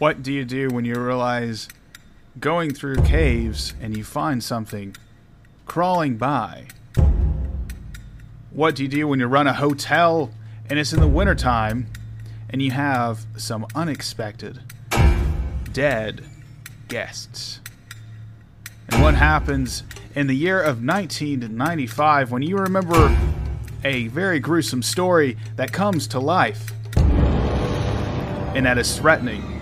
What do you do when you realize going through caves and you find something crawling by? What do you do when you run a hotel and it's in the wintertime and you have some unexpected dead guests? And what happens in the year of 1995 when you remember a very gruesome story that comes to life and that is threatening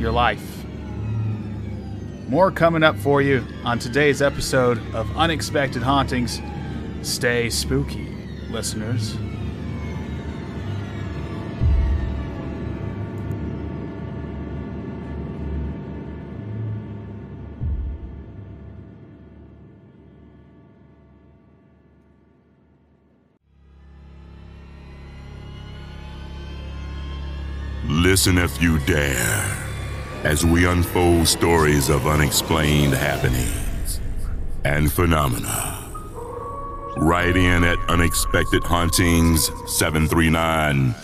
your life? More coming up for you on today's episode of Unexpected Hauntings. Stay spooky, listeners. Listen if you dare as we unfold stories of unexplained happenings and phenomena. Write in at unexpectedhauntings739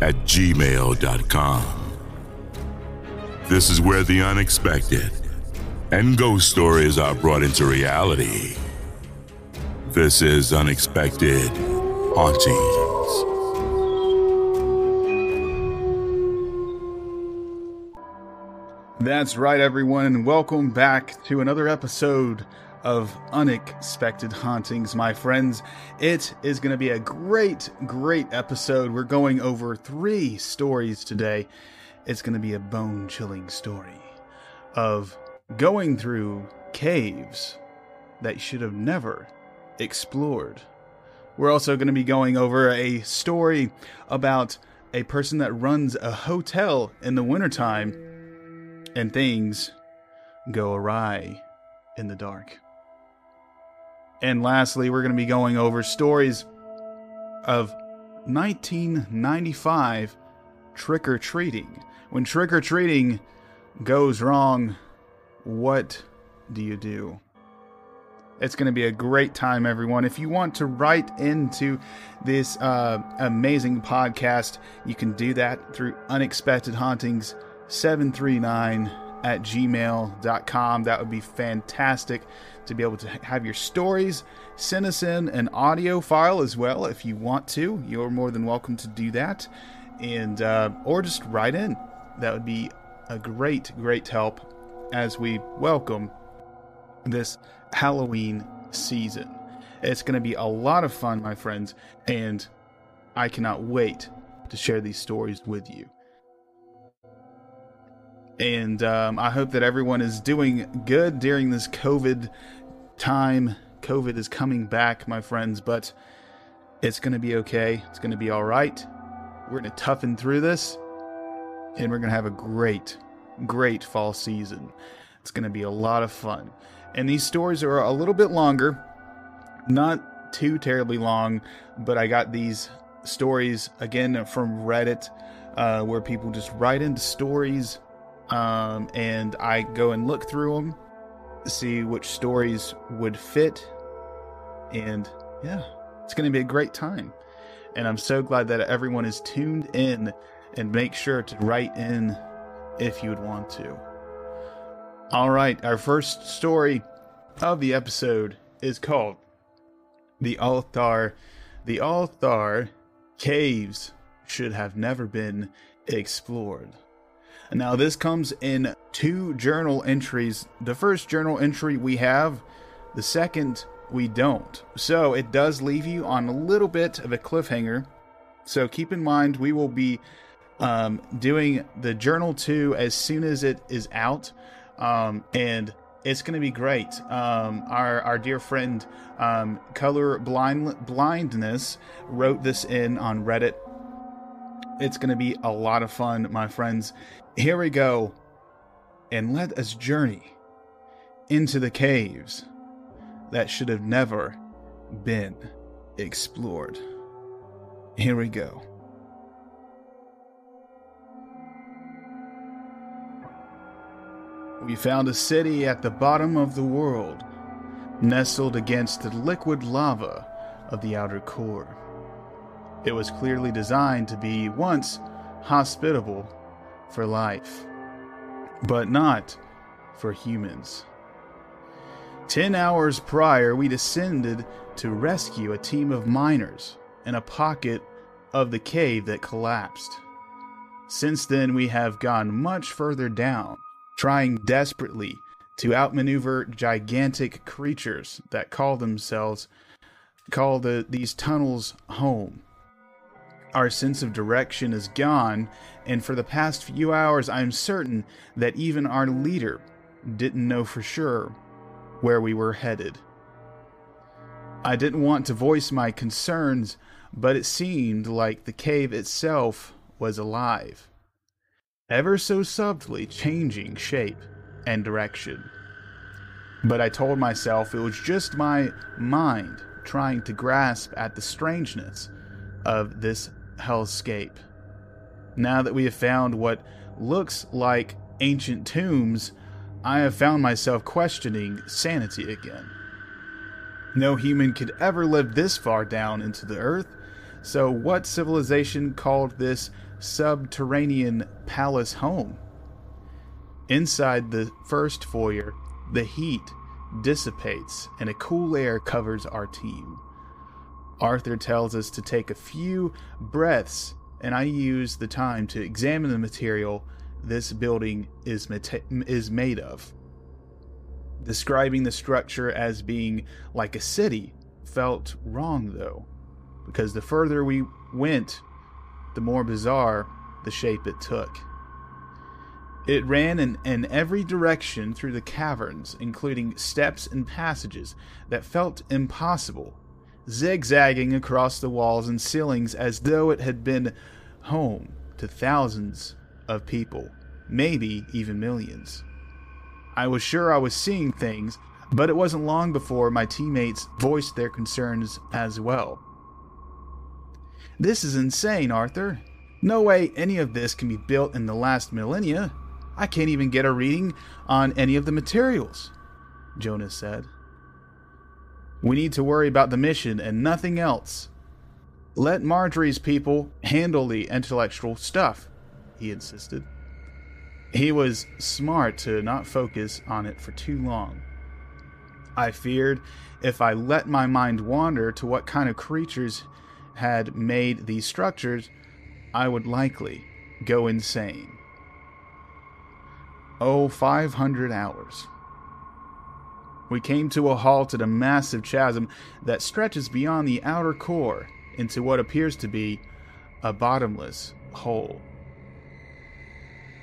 at gmail.com. This is where the unexpected and ghost stories are brought into reality. This is Unexpected Hauntings. That's right, everyone, and welcome back to another episode of Unexpected Hauntings, my friends. It is going to be a great, great episode. We're going over three stories today. It's going to be a bone chilling story of going through caves that you should have never explored. We're also going to be going over a story about a person that runs a hotel in the wintertime and things go awry in the dark. And lastly, we're going to be going over stories of 1995 trick or treating. When trick or treating goes wrong, what do you do? It's going to be a great time, everyone. If you want to write into this uh, amazing podcast, you can do that through Unexpected Hauntings 739 at gmail.com. That would be fantastic to be able to have your stories. Send us in an audio file as well if you want to. You're more than welcome to do that. And, uh, or just write in. That would be a great, great help as we welcome this Halloween season. It's going to be a lot of fun, my friends, and I cannot wait to share these stories with you. And um, I hope that everyone is doing good during this COVID time. COVID is coming back, my friends, but it's going to be okay. It's going to be all right. We're going to toughen through this, and we're going to have a great, great fall season. It's going to be a lot of fun. And these stories are a little bit longer, not too terribly long, but I got these stories again from Reddit uh, where people just write into stories um, and I go and look through them, see which stories would fit, and yeah, it's going to be a great time. And I'm so glad that everyone is tuned in and make sure to write in if you would want to. All right, our first story of the episode is called The Altar. The Altar Caves Should Have Never Been Explored. Now, this comes in two journal entries. The first journal entry we have, the second we don't. So it does leave you on a little bit of a cliffhanger. So keep in mind, we will be um, doing the journal two as soon as it is out. Um, and it's going to be great. Um, our our dear friend um, Color Blind Blindness wrote this in on Reddit. It's going to be a lot of fun, my friends. Here we go, and let us journey into the caves that should have never been explored. Here we go. We found a city at the bottom of the world, nestled against the liquid lava of the outer core. It was clearly designed to be once hospitable for life. but not for humans. Ten hours prior, we descended to rescue a team of miners in a pocket of the cave that collapsed. Since then, we have gone much further down, trying desperately to outmaneuver gigantic creatures that call themselves call the, these tunnels home. Our sense of direction is gone, and for the past few hours, I'm certain that even our leader didn't know for sure where we were headed. I didn't want to voice my concerns, but it seemed like the cave itself was alive, ever so subtly changing shape and direction. But I told myself it was just my mind trying to grasp at the strangeness of this hellscape. Now that we have found what looks like ancient tombs, I have found myself questioning sanity again. No human could ever live this far down into the earth, so what civilization called this subterranean palace home? Inside the first foyer, the heat dissipates and a cool air covers our team. Arthur tells us to take a few breaths, and I use the time to examine the material this building is, is made of. Describing the structure as being like a city felt wrong, though, because the further we went, the more bizarre the shape it took. It ran in, in every direction through the caverns, including steps and passages that felt impossible, zigzagging across the walls and ceilings as though it had been home to thousands of people, maybe even millions. I was sure I was seeing things, but it wasn't long before my teammates voiced their concerns as well. This is insane, Arthur. No way any of this can be built in the last millennia. I can't even get a reading on any of the materials, Jonah said. We need to worry about the mission and nothing else. Let Marjorie's people handle the intellectual stuff, he insisted. He was smart to not focus on it for too long. I feared if I let my mind wander to what kind of creatures had made these structures, I would likely go insane. Oh, 500 hours. We came to a halt at a massive chasm that stretches beyond the outer core into what appears to be a bottomless hole.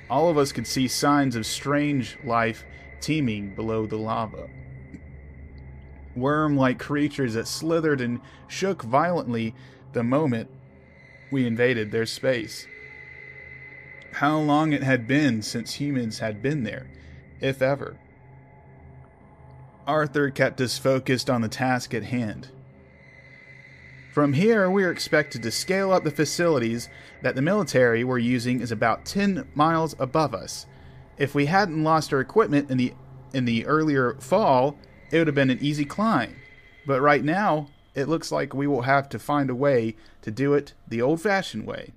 All of us could see signs of strange life teeming below the lava. Worm like creatures that slithered and shook violently the moment we invaded their space how long it had been since humans had been there, if ever. Arthur kept us focused on the task at hand. From here, we are expected to scale up the facilities that the military we're using is about 10 miles above us. If we hadn't lost our equipment in the in the earlier fall, it would have been an easy climb. But right now, it looks like we will have to find a way to do it the old-fashioned way.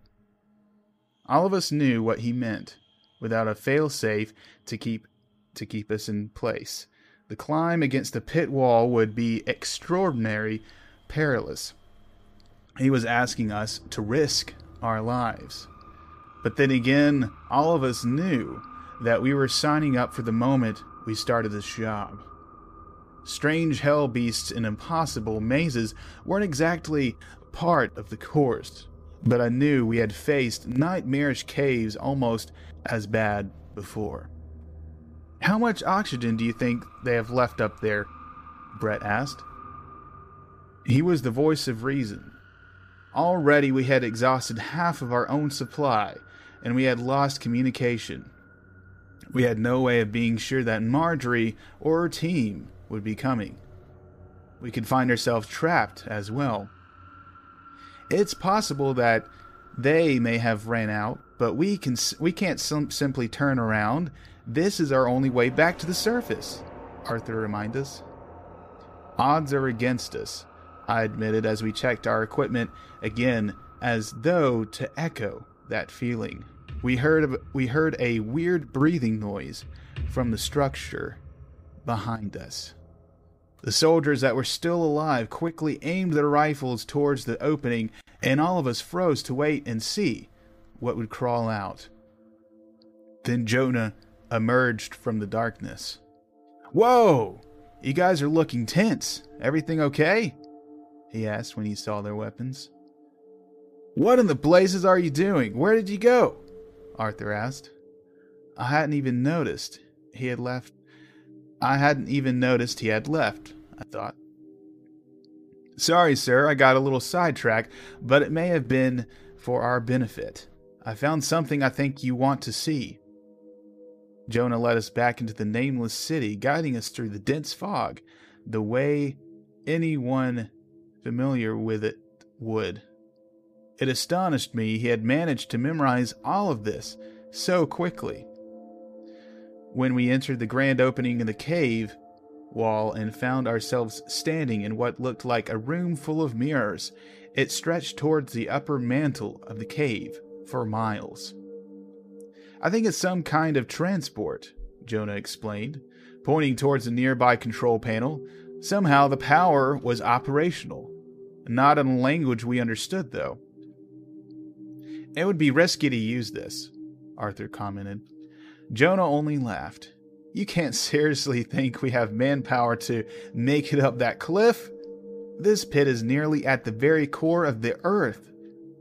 All of us knew what he meant, without a fail-safe to keep to keep us in place. The climb against the pit wall would be extraordinary perilous. He was asking us to risk our lives. But then again, all of us knew that we were signing up for the moment we started this job. Strange hell beasts and impossible mazes weren't exactly part of the course but I knew we had faced nightmarish caves almost as bad before. How much oxygen do you think they have left up there? Brett asked. He was the voice of reason. Already we had exhausted half of our own supply, and we had lost communication. We had no way of being sure that Marjorie or her team would be coming. We could find ourselves trapped as well it's possible that they may have ran out, but we can we can't sim- simply turn around. This is our only way back to the surface. Arthur reminded us. Odds are against us, I admitted as we checked our equipment again, as though to echo that feeling. we heard we heard a weird breathing noise from the structure behind us. The soldiers that were still alive quickly aimed their rifles towards the opening, and all of us froze to wait and see what would crawl out. Then Jonah emerged from the darkness. Whoa! You guys are looking tense. Everything okay? He asked when he saw their weapons. What in the blazes are you doing? Where did you go? Arthur asked. I hadn't even noticed he had left. I hadn't even noticed he had left, I thought. Sorry, sir, I got a little sidetracked, but it may have been for our benefit. I found something I think you want to see. Jonah led us back into the nameless city, guiding us through the dense fog, the way anyone familiar with it would. It astonished me he had managed to memorize all of this so quickly. When we entered the grand opening in the cave wall and found ourselves standing in what looked like a room full of mirrors, it stretched towards the upper mantle of the cave for miles. I think it's some kind of transport, Jonah explained, pointing towards a nearby control panel. Somehow the power was operational. Not in a language we understood, though. It would be risky to use this, Arthur commented. Jonah only laughed. You can't seriously think we have manpower to make it up that cliff? This pit is nearly at the very core of the earth.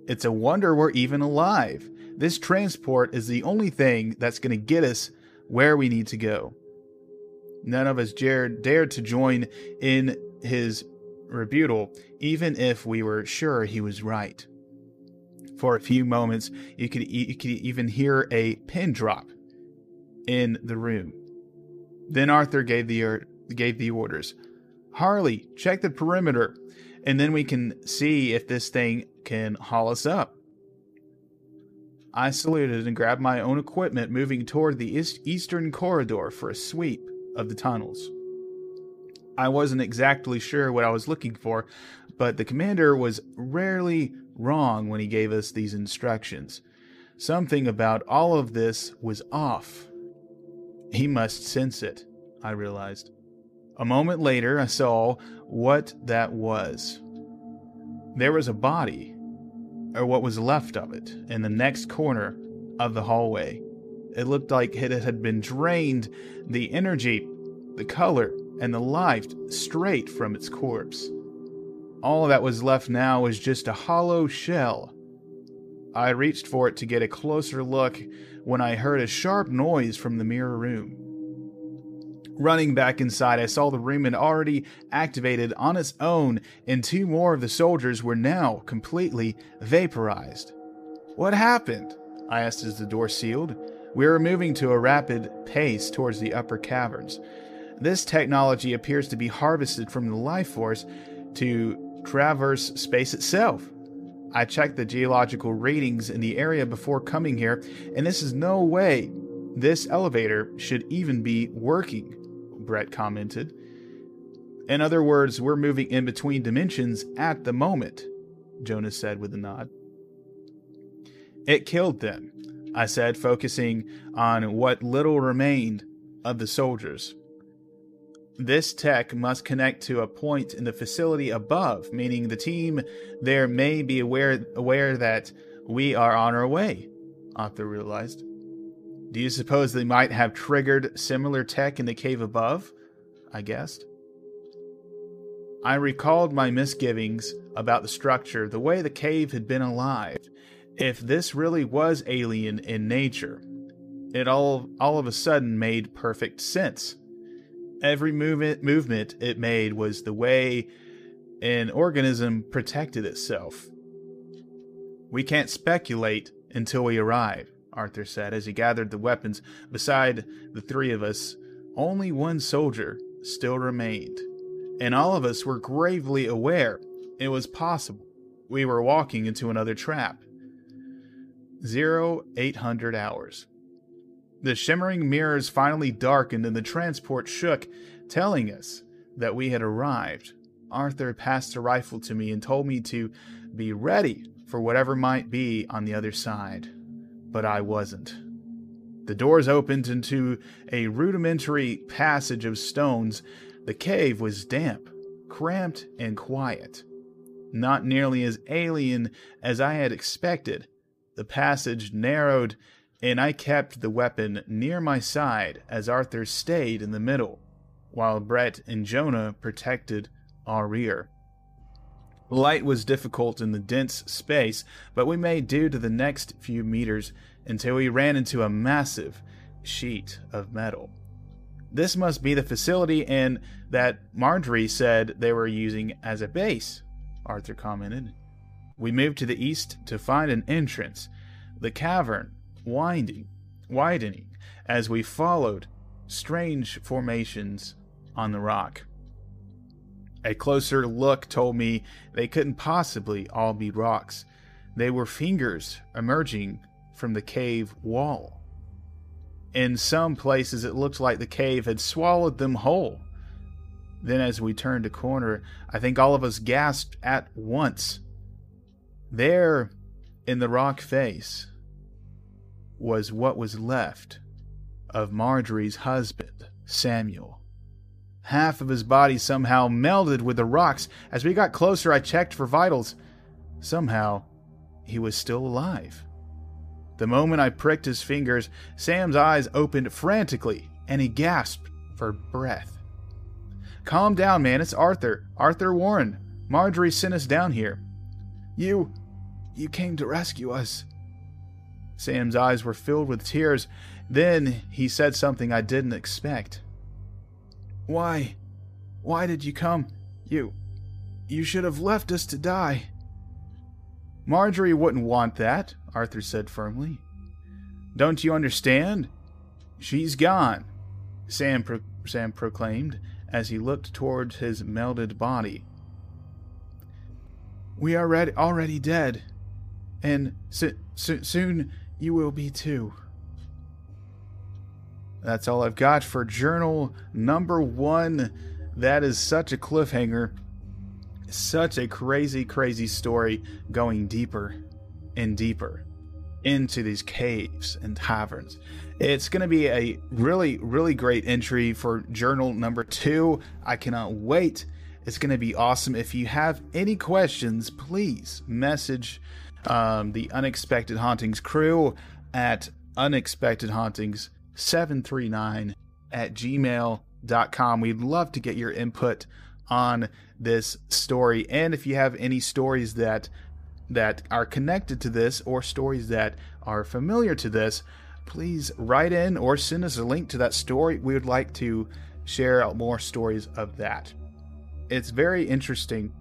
It's a wonder we're even alive. This transport is the only thing that's going to get us where we need to go. None of us dared, dared to join in his rebuttal, even if we were sure he was right. For a few moments, you could, you could even hear a pin drop in the room. Then Arthur gave the, gave the orders Harley, check the perimeter, and then we can see if this thing can haul us up. I saluted and grabbed my own equipment, moving toward the eastern corridor for a sweep of the tunnels. I wasn't exactly sure what I was looking for, but the commander was rarely wrong when he gave us these instructions. Something about all of this was off. He must sense it, I realized. A moment later, I saw what that was. There was a body or what was left of it, in the next corner of the hallway. It looked like it had been drained the energy, the color, and the life straight from its corpse. All that was left now was just a hollow shell. I reached for it to get a closer look when I heard a sharp noise from the mirror room. Running back inside, I saw the room had already activated on its own, and two more of the soldiers were now completely vaporized. What happened? I asked as the door sealed. We were moving to a rapid pace towards the upper caverns. This technology appears to be harvested from the life force to traverse space itself. I checked the geological readings in the area before coming here, and this is no way this elevator should even be working. Brett commented. In other words, we're moving in between dimensions at the moment, Jonah said with a nod. It killed them, I said, focusing on what little remained of the soldiers. This tech must connect to a point in the facility above, meaning the team there may be aware aware that we are on our way, Arthur realized. Do you suppose they might have triggered similar tech in the cave above? I guessed. I recalled my misgivings about the structure, the way the cave had been alive. If this really was alien in nature, it all all of a sudden made perfect sense. Every movement movement it made was the way an organism protected itself. We can't speculate until we arrive. Arthur said as he gathered the weapons beside the three of us. Only one soldier still remained, and all of us were gravely aware it was possible we were walking into another trap. Zero eight hundred hours. The shimmering mirrors finally darkened and the transport shook, telling us that we had arrived. Arthur passed a rifle to me and told me to be ready for whatever might be on the other side. But I wasn't. The doors opened into a rudimentary passage of stones. The cave was damp, cramped, and quiet. Not nearly as alien as I had expected. The passage narrowed, and I kept the weapon near my side as Arthur stayed in the middle, while Brett and Jonah protected our rear. Light was difficult in the dense space, but we made do to the next few meters until we ran into a massive sheet of metal. This must be the facility and that Marjorie said they were using as a base, Arthur commented. We moved to the east to find an entrance, the cavern winding, widening as we followed strange formations on the rock. A closer look told me they couldn't possibly all be rocks. They were fingers emerging from the cave wall. In some places, it looked like the cave had swallowed them whole. Then, as we turned a corner, I think all of us gasped at once. There, in the rock face, was what was left of Marjorie's husband, Samuel. Half of his body somehow melded with the rocks. As we got closer, I checked for vitals. Somehow, he was still alive. The moment I pricked his fingers, Sam's eyes opened frantically, and he gasped for breath. Calm down, man. It's Arthur. Arthur Warren. Marjorie sent us down here. You. you came to rescue us. Sam's eyes were filled with tears. Then he said something I didn't expect. Why? Why did you come? You. You should have left us to die. Marjorie wouldn't want that, Arthur said firmly. Don't you understand? She's gone, Sam, pro- Sam proclaimed as he looked toward his melded body. We are already, already dead, and so, so, soon you will be too. That's all I've got for journal number one. That is such a cliffhanger. Such a crazy, crazy story going deeper and deeper into these caves and taverns. It's going to be a really, really great entry for journal number two. I cannot wait. It's going to be awesome. If you have any questions, please message um, the Unexpected Hauntings crew at Unexpected Hauntings 739 at gmail.com. We'd love to get your input on this story. And if you have any stories that that are connected to this or stories that are familiar to this, please write in or send us a link to that story. We would like to share out more stories of that. It's very interesting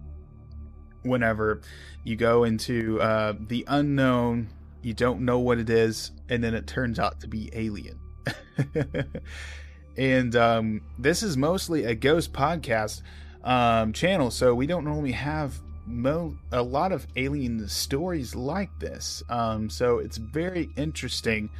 whenever you go into uh, the unknown, you don't know what it is, and then it turns out to be alien. and um, this is mostly a ghost podcast um, channel, so we don't normally have mo- a lot of alien stories like this. Um, so it's very interesting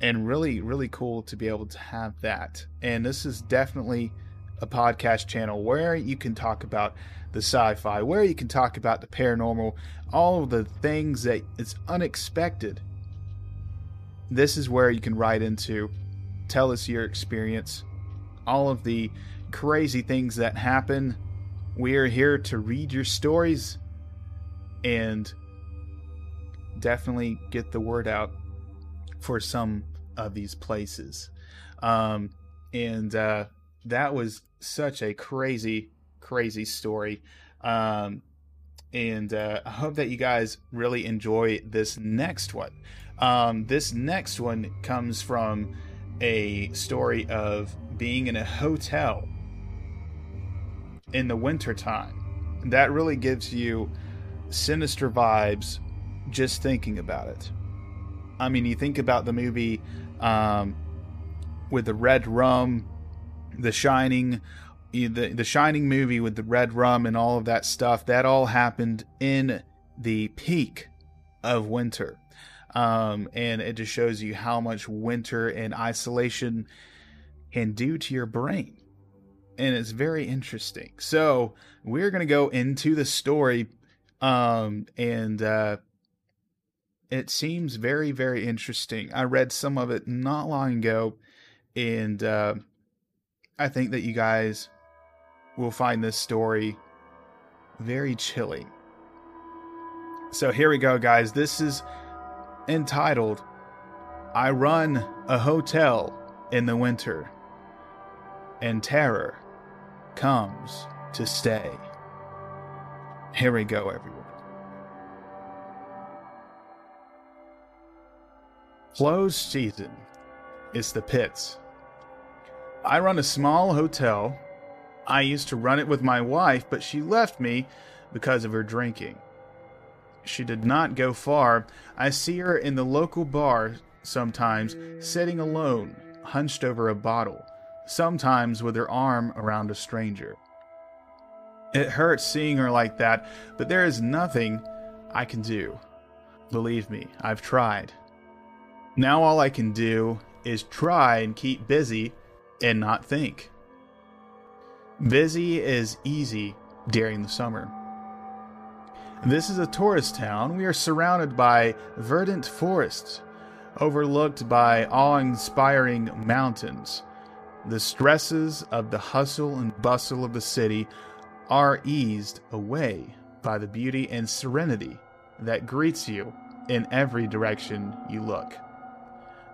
and really, really cool to be able to have that. And this is definitely a podcast channel where you can talk about the sci-fi, where you can talk about the paranormal, all of the things that it's unexpected. This is where you can write into, tell us your experience, all of the crazy things that happen. We are here to read your stories and definitely get the word out for some of these places. Um, and uh, that was such a crazy, crazy story. Um, and uh, I hope that you guys really enjoy this next one. Um, this next one comes from a story of being in a hotel in the wintertime. That really gives you sinister vibes just thinking about it. I mean, you think about the movie um, with the red rum, The Shining, the the Shining movie with the red rum and all of that stuff. That all happened in the peak of winter, um, and it just shows you how much winter and isolation can do to your brain, and it's very interesting. So we're gonna go into the story, um, and uh, it seems very, very interesting. I read some of it not long ago, and uh, I think that you guys will find this story very chilling. So here we go, guys. This is entitled I Run a Hotel in the Winter, and Terror Comes to Stay. Here we go, everyone. Closed season. It's the pits. I run a small hotel. I used to run it with my wife, but she left me because of her drinking. She did not go far. I see her in the local bar sometimes, sitting alone, hunched over a bottle, sometimes with her arm around a stranger. It hurts seeing her like that, but there is nothing I can do. Believe me, I've tried. Now all I can do is try and keep busy and not think. Busy is easy during the summer. This is a tourist town. We are surrounded by verdant forests, overlooked by awe inspiring mountains. The stresses of the hustle and bustle of the city are eased away by the beauty and serenity that greets you in every direction you look.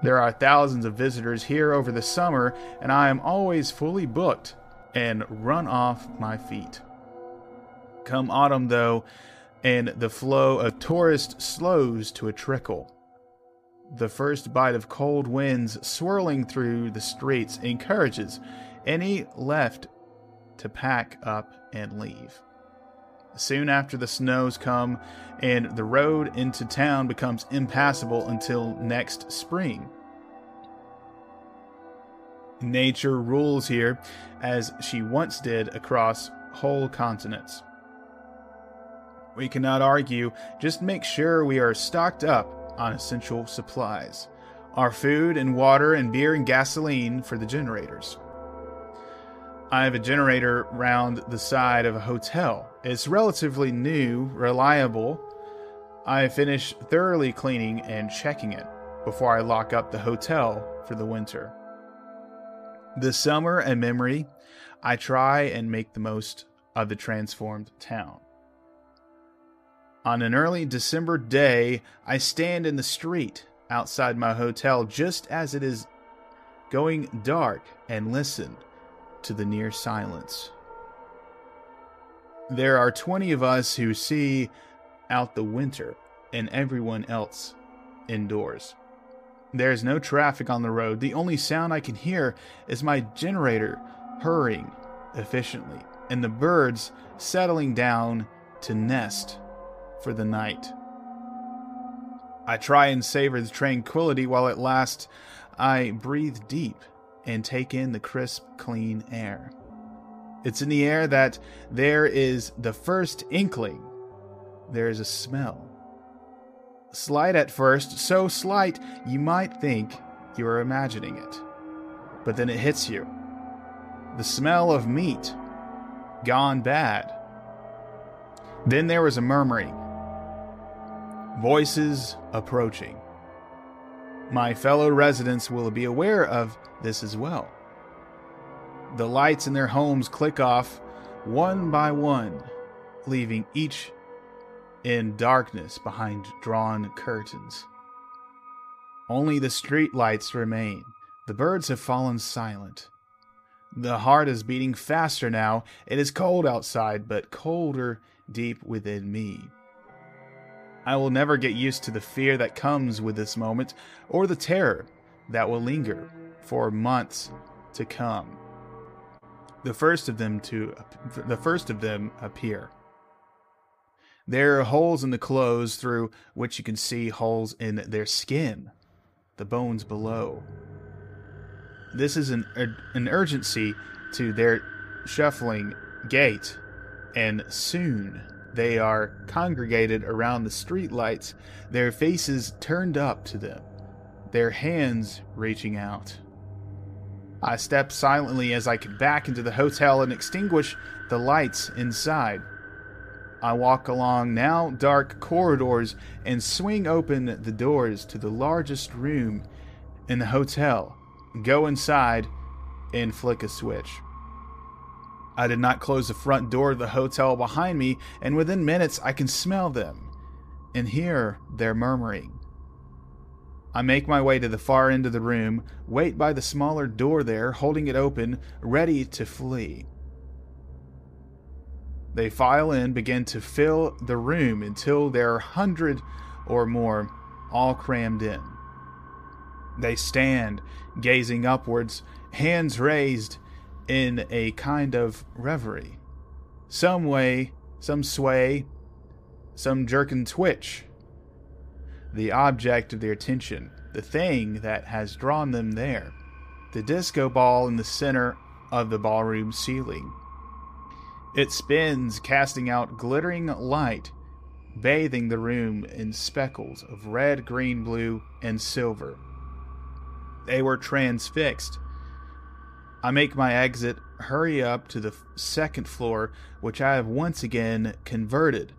There are thousands of visitors here over the summer, and I am always fully booked and run off my feet. Come autumn, though, and the flow of tourists slows to a trickle. The first bite of cold winds swirling through the streets encourages any left to pack up and leave. Soon after the snows come, and the road into town becomes impassable until next spring. Nature rules here, as she once did across whole continents. We cannot argue, just make sure we are stocked up on essential supplies our food and water and beer and gasoline for the generators. I have a generator round the side of a hotel. It's relatively new, reliable. I finish thoroughly cleaning and checking it before I lock up the hotel for the winter. The summer and memory, I try and make the most of the transformed town. On an early December day, I stand in the street outside my hotel just as it is going dark and listen to the near silence. There are 20 of us who see out the winter and everyone else indoors. There is no traffic on the road. The only sound I can hear is my generator purring efficiently and the birds settling down to nest for the night. I try and savor the tranquility while it lasts. I breathe deep and take in the crisp, clean air. It's in the air that there is the first inkling. There is a smell. Slight at first, so slight you might think you are imagining it. But then it hits you. The smell of meat gone bad. Then there was a murmuring, voices approaching. My fellow residents will be aware of this as well. The lights in their homes click off one by one, leaving each in darkness behind drawn curtains. Only the street lights remain. The birds have fallen silent. The heart is beating faster now. It is cold outside, but colder deep within me. I will never get used to the fear that comes with this moment, or the terror that will linger for months to come. The first of them to the first of them appear. There are holes in the clothes through which you can see holes in their skin, the bones below. This is an an urgency to their shuffling gait, and soon they are congregated around the streetlights, their faces turned up to them, their hands reaching out. I step silently as I can back into the hotel and extinguish the lights inside. I walk along now dark corridors and swing open the doors to the largest room in the hotel, go inside, and flick a switch. I did not close the front door of the hotel behind me, and within minutes I can smell them and hear their murmuring. I make my way to the far end of the room, wait by the smaller door there, holding it open, ready to flee. They file in, begin to fill the room until there are a hundred or more, all crammed in. They stand, gazing upwards, hands raised in a kind of reverie. Some way, some sway, some jerk and twitch. The object of their attention, the thing that has drawn them there, the disco ball in the center of the ballroom ceiling. It spins, casting out glittering light, bathing the room in speckles of red, green, blue, and silver. They were transfixed. I make my exit, hurry up to the second floor, which I have once again converted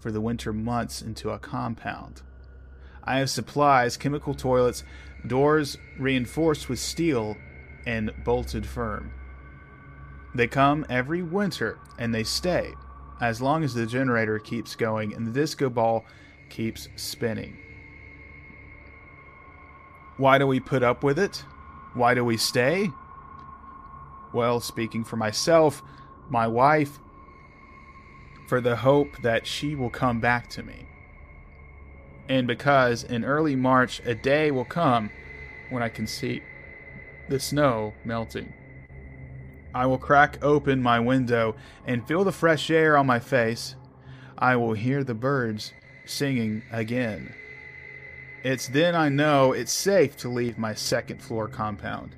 for the winter months into a compound. I have supplies, chemical toilets, doors reinforced with steel, and bolted firm. They come every winter and they stay as long as the generator keeps going and the disco ball keeps spinning. Why do we put up with it? Why do we stay? Well, speaking for myself, my wife, for the hope that she will come back to me. And because in early March a day will come when I can see the snow melting. I will crack open my window and feel the fresh air on my face. I will hear the birds singing again. It's then I know it's safe to leave my second floor compound.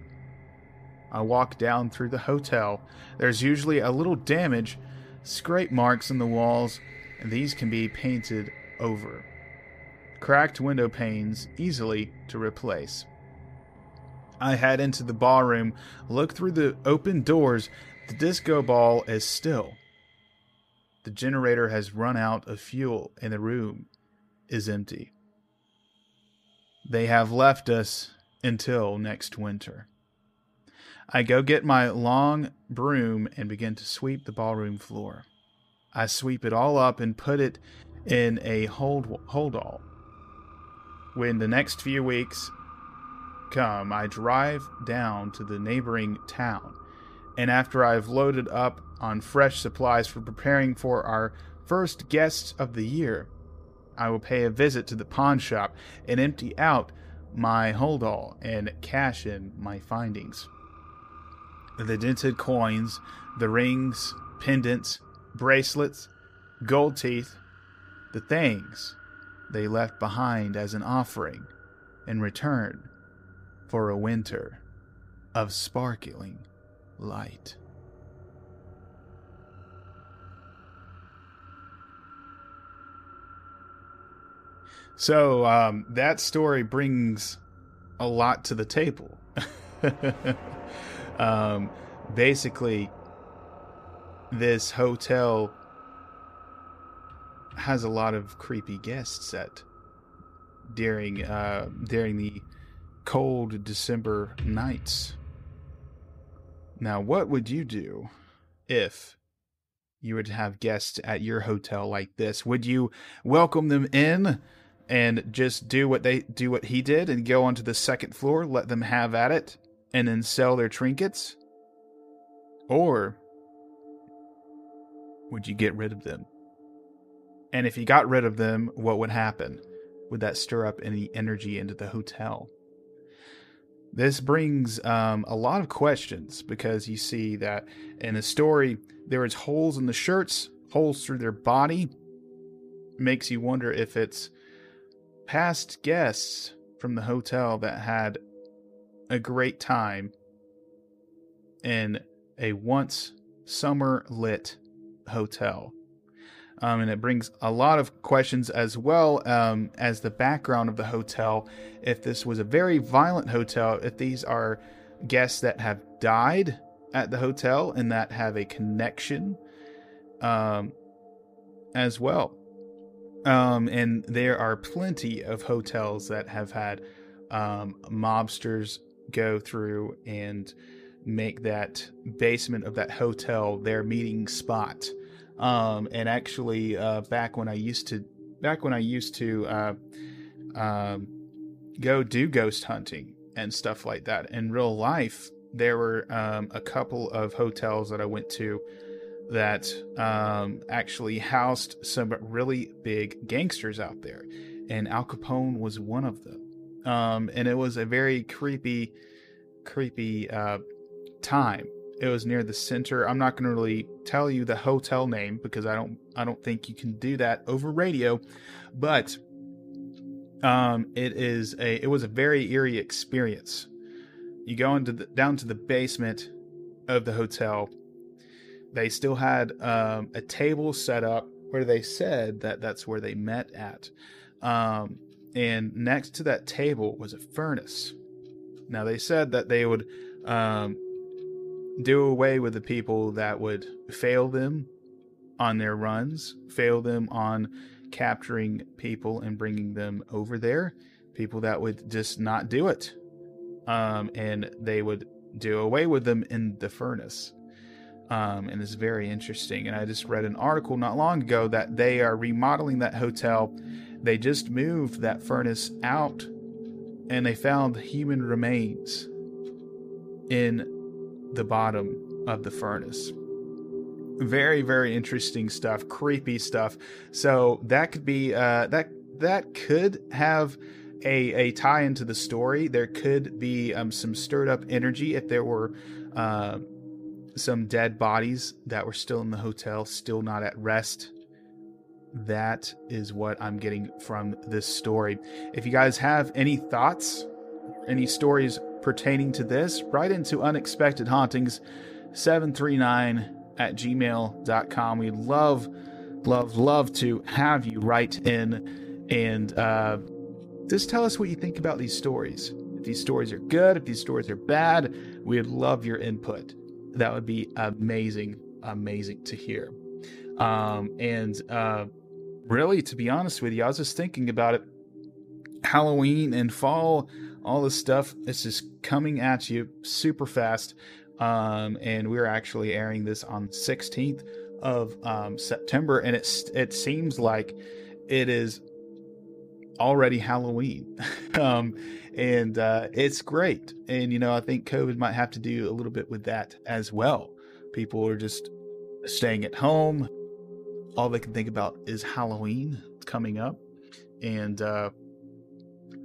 I walk down through the hotel. There's usually a little damage, scrape marks in the walls, and these can be painted over. Cracked window panes easily to replace. I head into the ballroom, look through the open doors. The disco ball is still. The generator has run out of fuel, and the room is empty. They have left us until next winter. I go get my long broom and begin to sweep the ballroom floor. I sweep it all up and put it in a hold hold all. When the next few weeks come, I drive down to the neighboring town, and after I've loaded up on fresh supplies for preparing for our first guests of the year, I will pay a visit to the pawn shop and empty out my holdall and cash in my findings. The dented coins, the rings, pendants, bracelets, gold teeth, the things they left behind as an offering in return for a winter of sparkling light. So um, that story brings a lot to the table. um, basically, this hotel has a lot of creepy guests at during uh, during the cold December nights. Now, what would you do if you were to have guests at your hotel like this? Would you welcome them in and just do what they do what he did and go onto the second floor, let them have at it, and then sell their trinkets? Or would you get rid of them? And if you got rid of them, what would happen? Would that stir up any energy into the hotel? This brings um, a lot of questions because you see that in the story there is holes in the shirts, holes through their body. Makes you wonder if it's past guests from the hotel that had a great time in a once summer lit hotel um, and it brings a lot of questions as well um, as the background of the hotel. If this was a very violent hotel, if these are guests that have died at the hotel and that have a connection, um, as well. Um, and there are plenty of hotels that have had um, mobsters go through and make that basement of that hotel their meeting spot. Um, and actually, uh, back when I used to, back when I used to uh, um, go do ghost hunting and stuff like that in real life, there were um, a couple of hotels that I went to that um, actually housed some really big gangsters out there, and Al Capone was one of them. Um, and it was a very creepy, creepy uh, time. It was near the center. I'm not going to really tell you the hotel name because I don't I don't think you can do that over radio, but um, it is a it was a very eerie experience. You go into the, down to the basement of the hotel. They still had um, a table set up where they said that that's where they met at. Um, and next to that table was a furnace. Now they said that they would um, do away with the people that would fail them on their runs, fail them on capturing people and bringing them over there, people that would just not do it. Um, and they would do away with them in the furnace. Um, and it's very interesting. And I just read an article not long ago that they are remodeling that hotel. They just moved that furnace out and they found human remains in the bottom of the furnace. Very, very interesting stuff, creepy stuff. So that could be uh, that that could have a a tie into the story. There could be um, some stirred up energy if there were uh, some dead bodies that were still in the hotel, still not at rest. That is what I'm getting from this story. If you guys have any thoughts, any stories pertaining to this, write into Unexpected Hauntings 739 at gmail.com. We love, love, love to have you write in and uh, just tell us what you think about these stories. If these stories are good, if these stories are bad, we'd love your input. That would be amazing, amazing to hear. Um, and uh, really, to be honest with you, I was just thinking about it. Halloween and fall, all this stuff, it's just coming at you super fast. Um, and we're actually airing this on 16th of um, September, and it's it seems like it is already Halloween, um, and uh, it's great. And you know, I think COVID might have to do a little bit with that as well. People are just staying at home. All they can think about is Halloween coming up, and uh,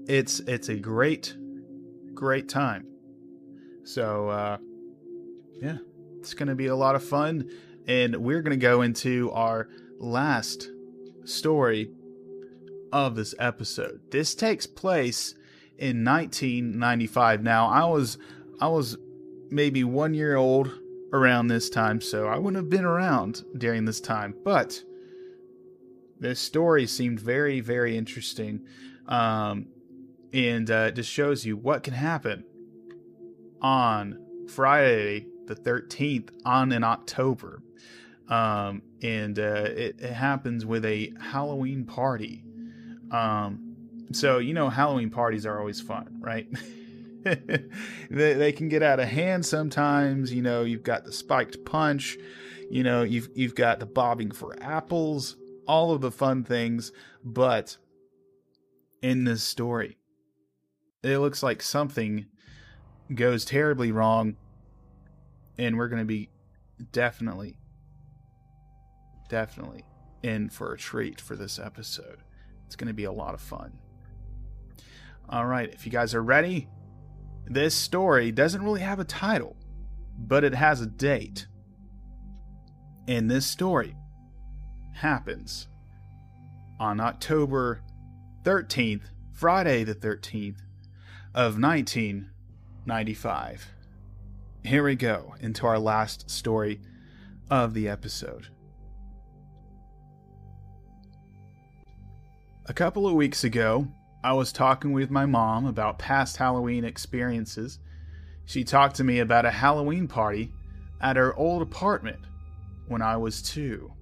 it's it's a great, great time. So uh, yeah, it's going to be a lot of fun. And we're going to go into our last story of this episode. This takes place in 1995. Now, I was I was maybe 1 year old around this time, so I wouldn't have been around during this time, but this story seemed very very interesting. Um, and uh, it just shows you what can happen on Friday the 13th on in October. Um, and uh, it, it, happens with a Halloween party. Um, so, you know, Halloween parties are always fun, right? they, they can get out of hand sometimes. You know, you've got the spiked punch, you know, you've, you've got the bobbing for apples, all of the fun things. But in this story, it looks like something goes terribly wrong and we're going to be definitely, definitely in for a treat for this episode. It's going to be a lot of fun. All right, if you guys are ready, this story doesn't really have a title, but it has a date. And this story happens on October 13th, Friday the 13th of 1995 here we go into our last story of the episode. A couple of weeks ago, I was talking with my mom about past Halloween experiences. She talked to me about a Halloween party at her old apartment when I was two.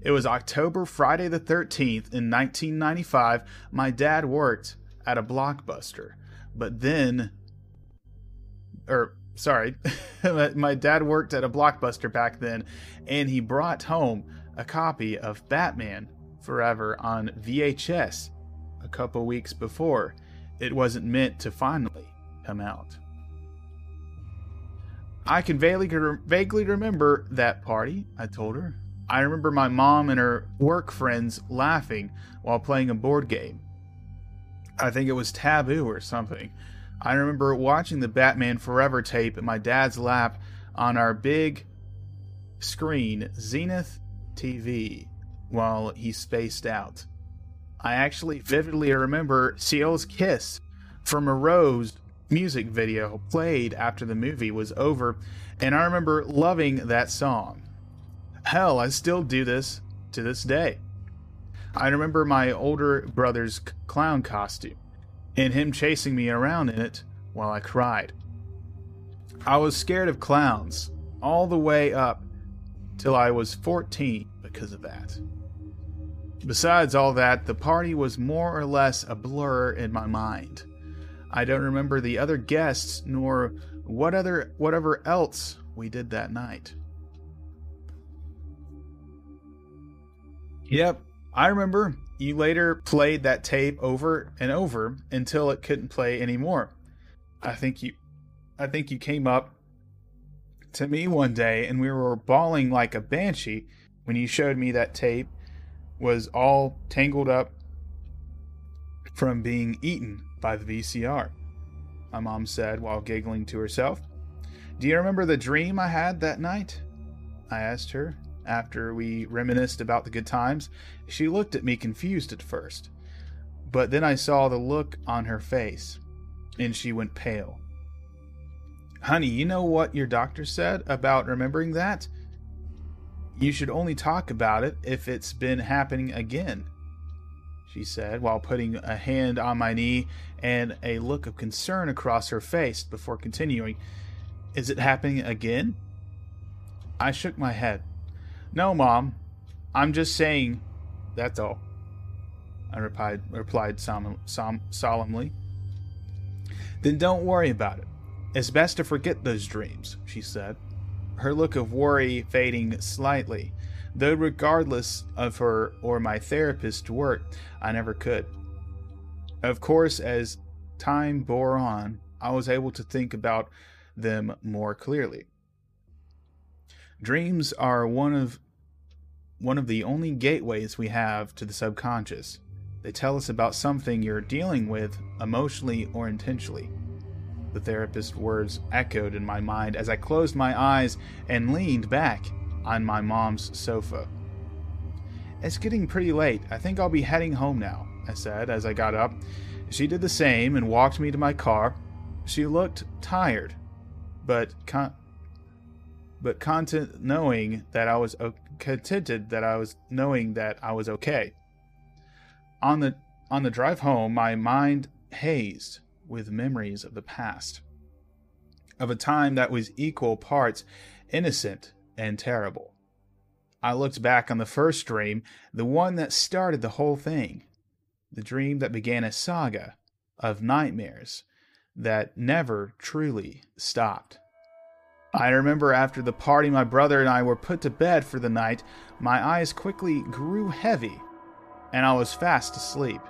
It was October Friday the 13th in 1995. My dad worked at a blockbuster, but then, or sorry, my dad worked at a blockbuster back then, and he brought home a copy of Batman Forever on VHS a couple weeks before. It wasn't meant to finally come out. I can vaguely, vaguely remember that party, I told her. I remember my mom and her work friends laughing while playing a board game. I think it was Taboo or something. I remember watching the Batman Forever tape in my dad's lap on our big screen, Zenith TV, while he spaced out. I actually vividly remember Seal's kiss from a rose music video played after the movie was over, and I remember loving that song. Hell, I still do this to this day. I remember my older brother's clown costume and him chasing me around in it while I cried. I was scared of clowns all the way up till I was 14 because of that. Besides all that, the party was more or less a blur in my mind. I don't remember the other guests nor what other whatever else we did that night. Yep, I remember you later played that tape over and over until it couldn't play anymore. I think you I think you came up to me one day and we were bawling like a banshee when you showed me that tape was all tangled up from being eaten by the VCR. My mom said while giggling to herself. Do you remember the dream I had that night? I asked her after we reminisced about the good times. She looked at me confused at first, but then I saw the look on her face, and she went pale. Honey, you know what your doctor said about remembering that? You should only talk about it if it's been happening again, she said, while putting a hand on my knee and a look of concern across her face before continuing. Is it happening again? I shook my head. No, Mom. I'm just saying. That's all. I replied, replied som- som- solemnly. Then don't worry about it. It's best to forget those dreams, she said, her look of worry fading slightly, though regardless of her or my therapist's work, I never could. Of course, as time bore on, I was able to think about them more clearly. Dreams are one of one of the only gateways we have to the subconscious. They tell us about something you're dealing with emotionally or intentionally. The therapist's words echoed in my mind as I closed my eyes and leaned back on my mom's sofa. It's getting pretty late. I think I'll be heading home now, I said as I got up. She did the same and walked me to my car. She looked tired, but con- but content knowing that I was contented that I was knowing that I was okay. On the on the drive home, my mind hazed with memories of the past, of a time that was equal parts innocent and terrible. I looked back on the first dream, the one that started the whole thing, the dream that began a saga of nightmares that never truly stopped. I remember after the party, my brother and I were put to bed for the night. My eyes quickly grew heavy, and I was fast asleep.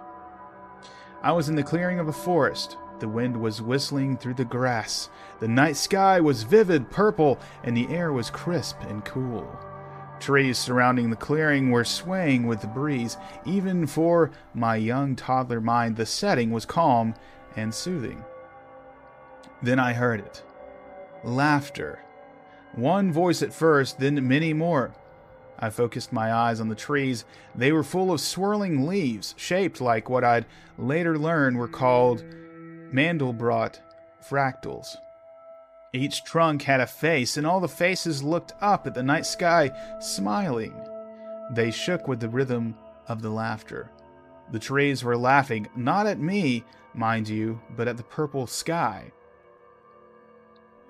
I was in the clearing of a forest. The wind was whistling through the grass. The night sky was vivid purple, and the air was crisp and cool. Trees surrounding the clearing were swaying with the breeze. Even for my young toddler mind, the setting was calm and soothing. Then I heard it laughter. One voice at first, then many more. I focused my eyes on the trees. They were full of swirling leaves, shaped like what I'd later learn were called Mandelbrot fractals. Each trunk had a face, and all the faces looked up at the night sky, smiling. They shook with the rhythm of the laughter. The trees were laughing, not at me, mind you, but at the purple sky.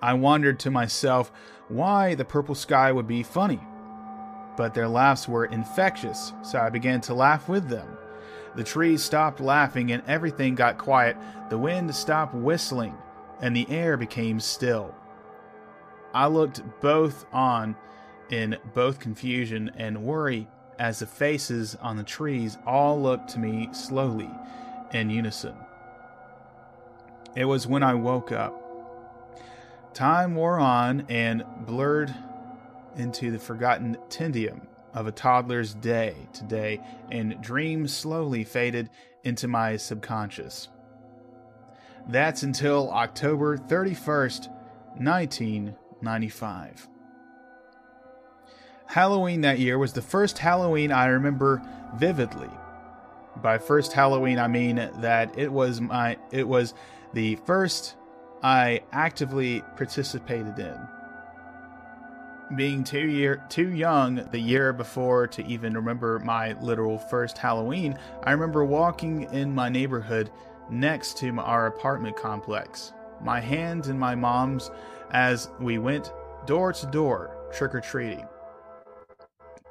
I wondered to myself why the purple sky would be funny. but their laughs were infectious, so I began to laugh with them. The trees stopped laughing and everything got quiet. The wind stopped whistling and the air became still. I looked both on in both confusion and worry as the faces on the trees all looked to me slowly in unison. It was when I woke up. Time wore on and blurred into the forgotten tedium of a toddler's day today, and dreams slowly faded into my subconscious. That's until October 31st, 1995. Halloween that year was the first Halloween I remember vividly. By first Halloween I mean that it was my it was the first I actively participated in. Being too year too young the year before to even remember my literal first Halloween, I remember walking in my neighborhood next to our apartment complex, my hands in my mom's as we went door to door trick or treating.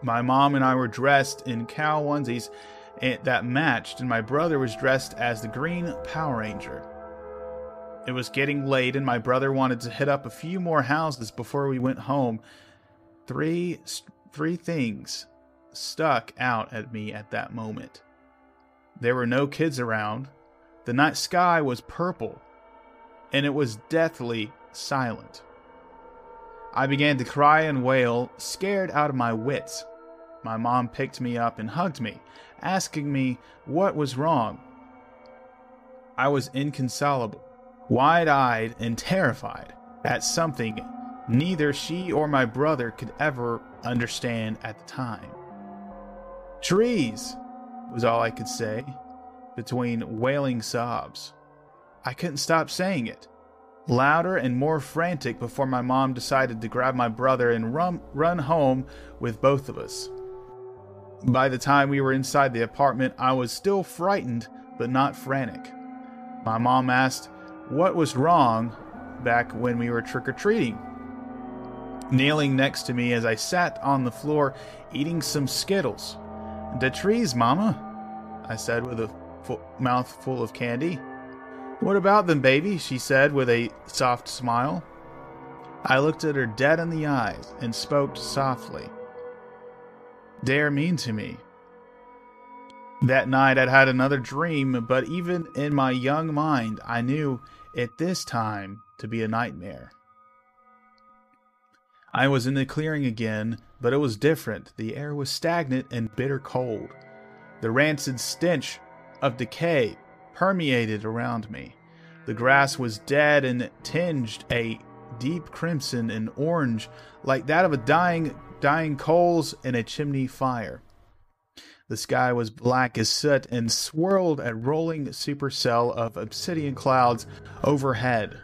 My mom and I were dressed in cow onesies that matched, and my brother was dressed as the Green Power Ranger. It was getting late, and my brother wanted to hit up a few more houses before we went home. Three, three things stuck out at me at that moment. There were no kids around. The night sky was purple, and it was deathly silent. I began to cry and wail, scared out of my wits. My mom picked me up and hugged me, asking me what was wrong. I was inconsolable wide eyed and terrified at something neither she or my brother could ever understand at the time. Trees was all I could say between wailing sobs. I couldn't stop saying it, louder and more frantic before my mom decided to grab my brother and run, run home with both of us. By the time we were inside the apartment, I was still frightened but not frantic. My mom asked what was wrong back when we were trick or treating. Kneeling next to me as I sat on the floor eating some Skittles. The trees, Mama, I said with a full mouth full of candy. What about them, baby? she said with a soft smile. I looked at her dead in the eyes and spoke softly. They are mean to me. That night I'd had another dream, but even in my young mind, I knew it this time to be a nightmare. I was in the clearing again, but it was different. The air was stagnant and bitter cold. The rancid stench of decay permeated around me. The grass was dead and tinged a deep crimson and orange like that of a dying dying coals in a chimney fire. The sky was black as soot and swirled a rolling supercell of obsidian clouds overhead.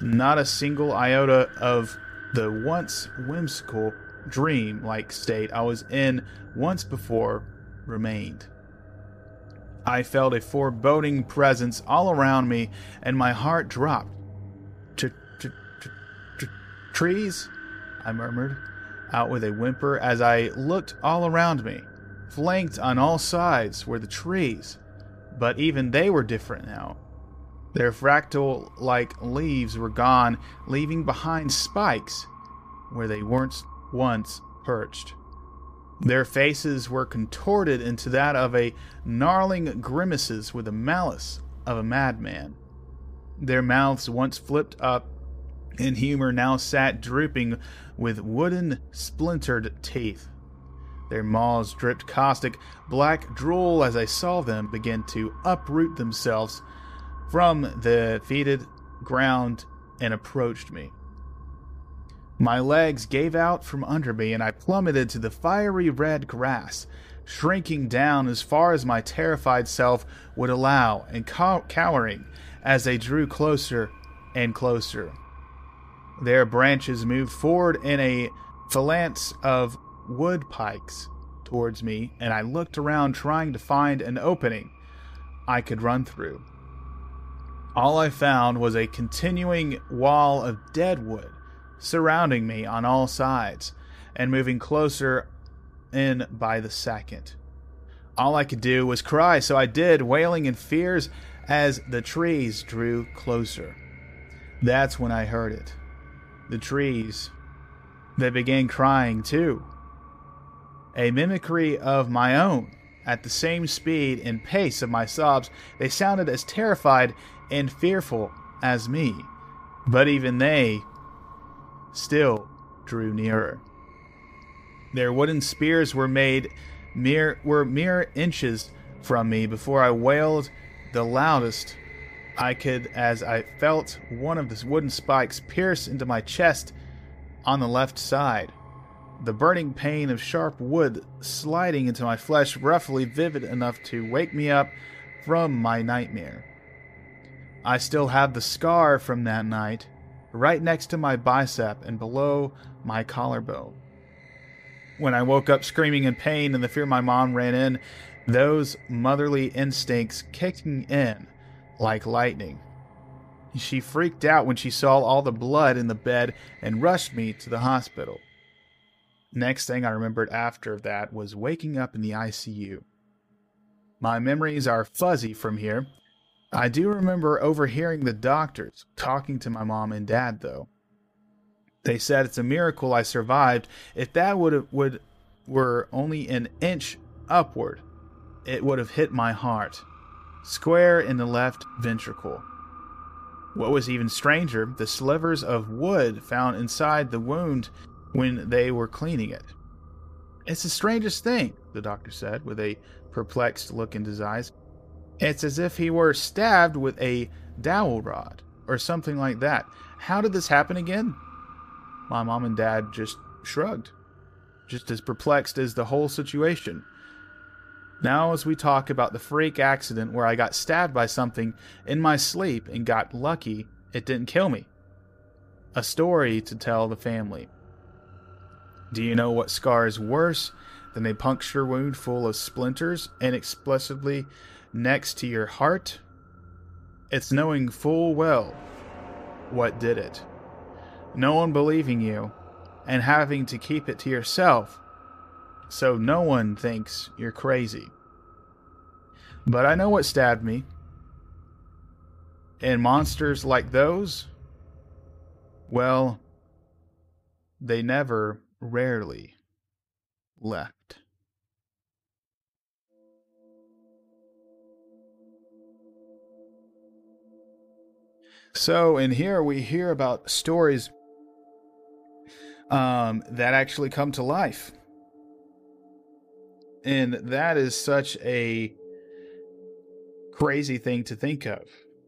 Not a single iota of the once whimsical dream like state I was in once before remained. I felt a foreboding presence all around me, and my heart dropped. Trees? I murmured, out with a whimper as I looked all around me. Flanked on all sides were the trees, but even they were different now. Their fractal like leaves were gone, leaving behind spikes where they weren't once perched. Their faces were contorted into that of a gnarling grimaces with the malice of a madman. Their mouths, once flipped up in humor, now sat drooping with wooden splintered teeth. Their maws dripped caustic black drool as I saw them begin to uproot themselves from the fetid ground and approached me. My legs gave out from under me and I plummeted to the fiery red grass, shrinking down as far as my terrified self would allow and cow- cowering as they drew closer and closer. Their branches moved forward in a phalanx of wood pikes towards me, and I looked around trying to find an opening I could run through. All I found was a continuing wall of dead wood surrounding me on all sides, and moving closer in by the second. All I could do was cry, so I did, wailing in fears as the trees drew closer. That's when I heard it. The trees, they began crying too. A mimicry of my own. At the same speed and pace of my sobs, they sounded as terrified and fearful as me. But even they still drew nearer. Their wooden spears were made mere were mere inches from me before I wailed the loudest I could as I felt one of the wooden spikes pierce into my chest on the left side. The burning pain of sharp wood sliding into my flesh roughly vivid enough to wake me up from my nightmare. I still have the scar from that night, right next to my bicep and below my collarbone. When I woke up screaming in pain and the fear my mom ran in, those motherly instincts kicking in like lightning. She freaked out when she saw all the blood in the bed and rushed me to the hospital. Next thing I remembered after that was waking up in the ICU. My memories are fuzzy from here. I do remember overhearing the doctors talking to my mom and dad, though. They said it's a miracle I survived. If that would would were only an inch upward, it would have hit my heart, square in the left ventricle. What was even stranger, the slivers of wood found inside the wound when they were cleaning it. It's the strangest thing, the doctor said, with a perplexed look in his eyes. It's as if he were stabbed with a dowel rod, or something like that. How did this happen again? My mom and dad just shrugged, just as perplexed as the whole situation. Now, as we talk about the freak accident where I got stabbed by something in my sleep and got lucky it didn't kill me. A story to tell the family. Do you know what scar is worse than a puncture wound full of splinters inexplicably next to your heart? It's knowing full well what did it. No one believing you and having to keep it to yourself so no one thinks you're crazy. But I know what stabbed me. And monsters like those, well, they never rarely left. So, in here we hear about stories um, that actually come to life. And that is such a crazy thing to think of.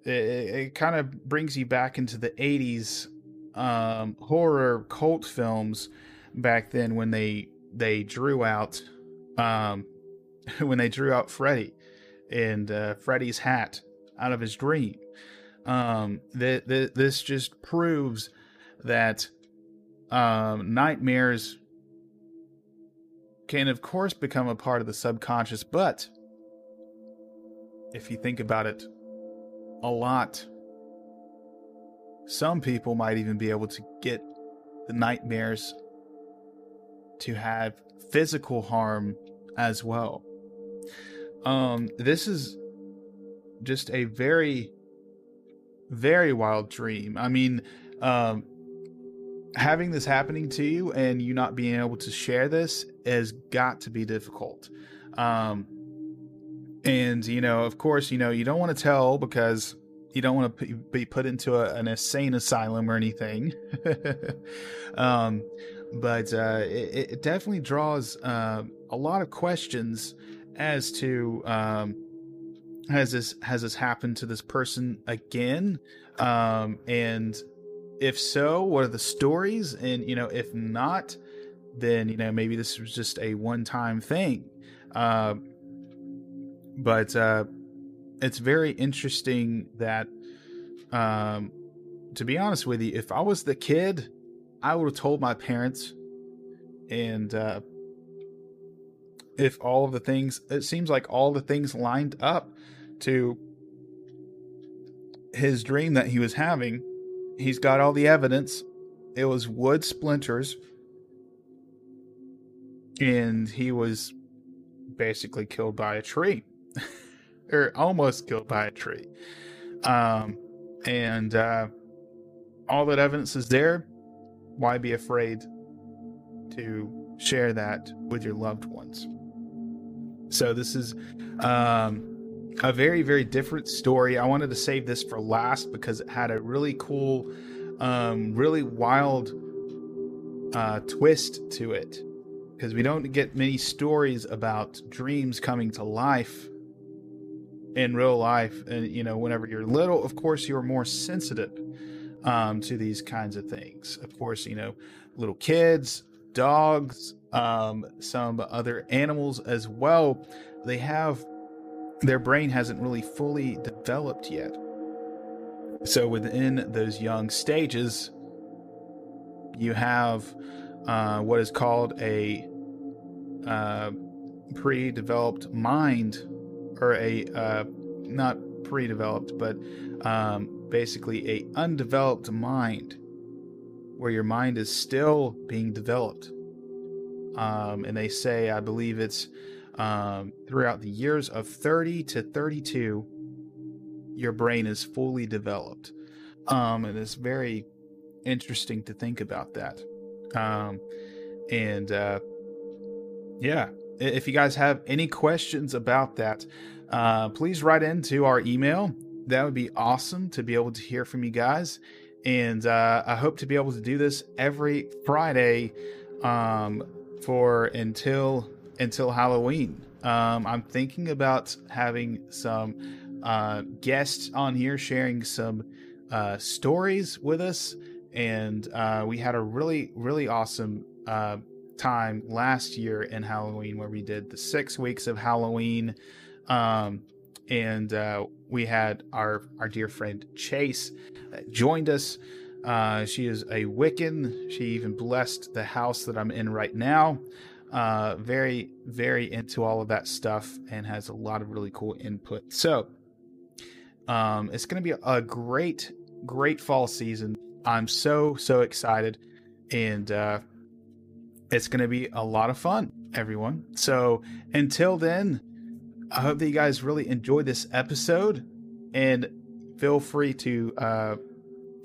It, it, it kind of brings you back into the 80s um, horror cult films back then when they they drew out um, when they drew out Freddy and uh, Freddy's hat out of his dream. Um, th- th- this just proves that um, nightmares can, of course, become a part of the subconscious, but if you think about it a lot, some people might even be able to get the nightmares to have physical harm as well. Um, this is just a very, very wild dream. I mean, um, having this happening to you and you not being able to share this has got to be difficult. Um, and you know, of course, you know you don't want to tell because you don't want to be put into a, an insane asylum or anything. um, but uh, it, it, definitely draws uh, a lot of questions as to um, has this has this happened to this person again, um, and if so, what are the stories? And you know, if not, then you know maybe this was just a one time thing. Uh, but uh, it's very interesting that, um, to be honest with you, if I was the kid, I would have told my parents, and uh, if all of the things, it seems like all the things lined up to his dream that he was having. He's got all the evidence. It was wood splinters and he was basically killed by a tree, or almost killed by a tree. Um, and uh, all that evidence is there. Why be afraid to share that with your loved ones? So this is um, a very, very different story. I wanted to save this for last because it had a really cool, um, really wild uh, twist to it. Because we don't get many stories about dreams coming to life in real life. And, you know, whenever you're little, of course, you're more sensitive um, to these kinds of things. Of course, you know, little kids, dogs, um, some other animals as well, they have their brain hasn't really fully developed yet. So within those young stages, you have uh, what is called a uh, pre-developed mind, or a uh, not pre-developed, but um, basically a undeveloped mind, where your mind is still being developed. Um, and they say, I believe it's um, throughout the years of 30 to 32, your brain is fully developed. Um, and it's very interesting to think about that. Um, and uh, yeah, if you guys have any questions about that, uh, please write into our email. That would be awesome to be able to hear from you guys. And uh, I hope to be able to do this every Friday um, for until until Halloween. Um, I'm thinking about having some uh, guests on here sharing some uh, stories with us, and uh, we had a really really awesome uh, time last year in Halloween where we did the six weeks of Halloween, um, and uh, we had our our dear friend Chase joined us. Uh, she is a Wiccan. She even blessed the house that I'm in right now. Uh, very, very into all of that stuff and has a lot of really cool input. So, um, it's going to be a great, great fall season. I'm so, so excited. And uh, it's going to be a lot of fun, everyone. So, until then, I hope that you guys really enjoyed this episode and feel free to uh,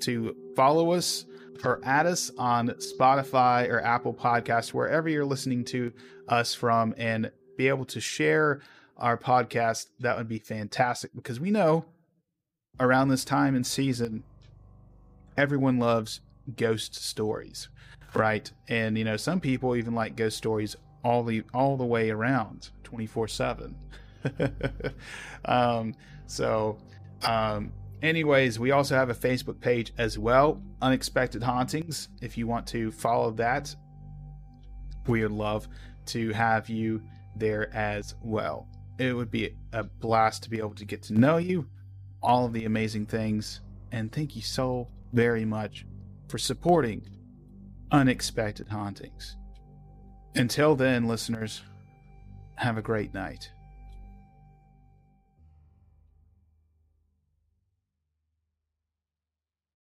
to follow us or add us on Spotify or Apple Podcasts, wherever you're listening to us from, and be able to share our podcast. That would be fantastic because we know around this time and season, everyone loves ghost stories, right? And you know, some people even like ghost stories all the all the way around, twenty four seven. Um, so, um, anyways, we also have a Facebook page as well, Unexpected Hauntings. If you want to follow that, we would love to have you there as well. It would be a blast to be able to get to know you, all of the amazing things, and thank you so very much for supporting Unexpected Hauntings. Until then, listeners, have a great night.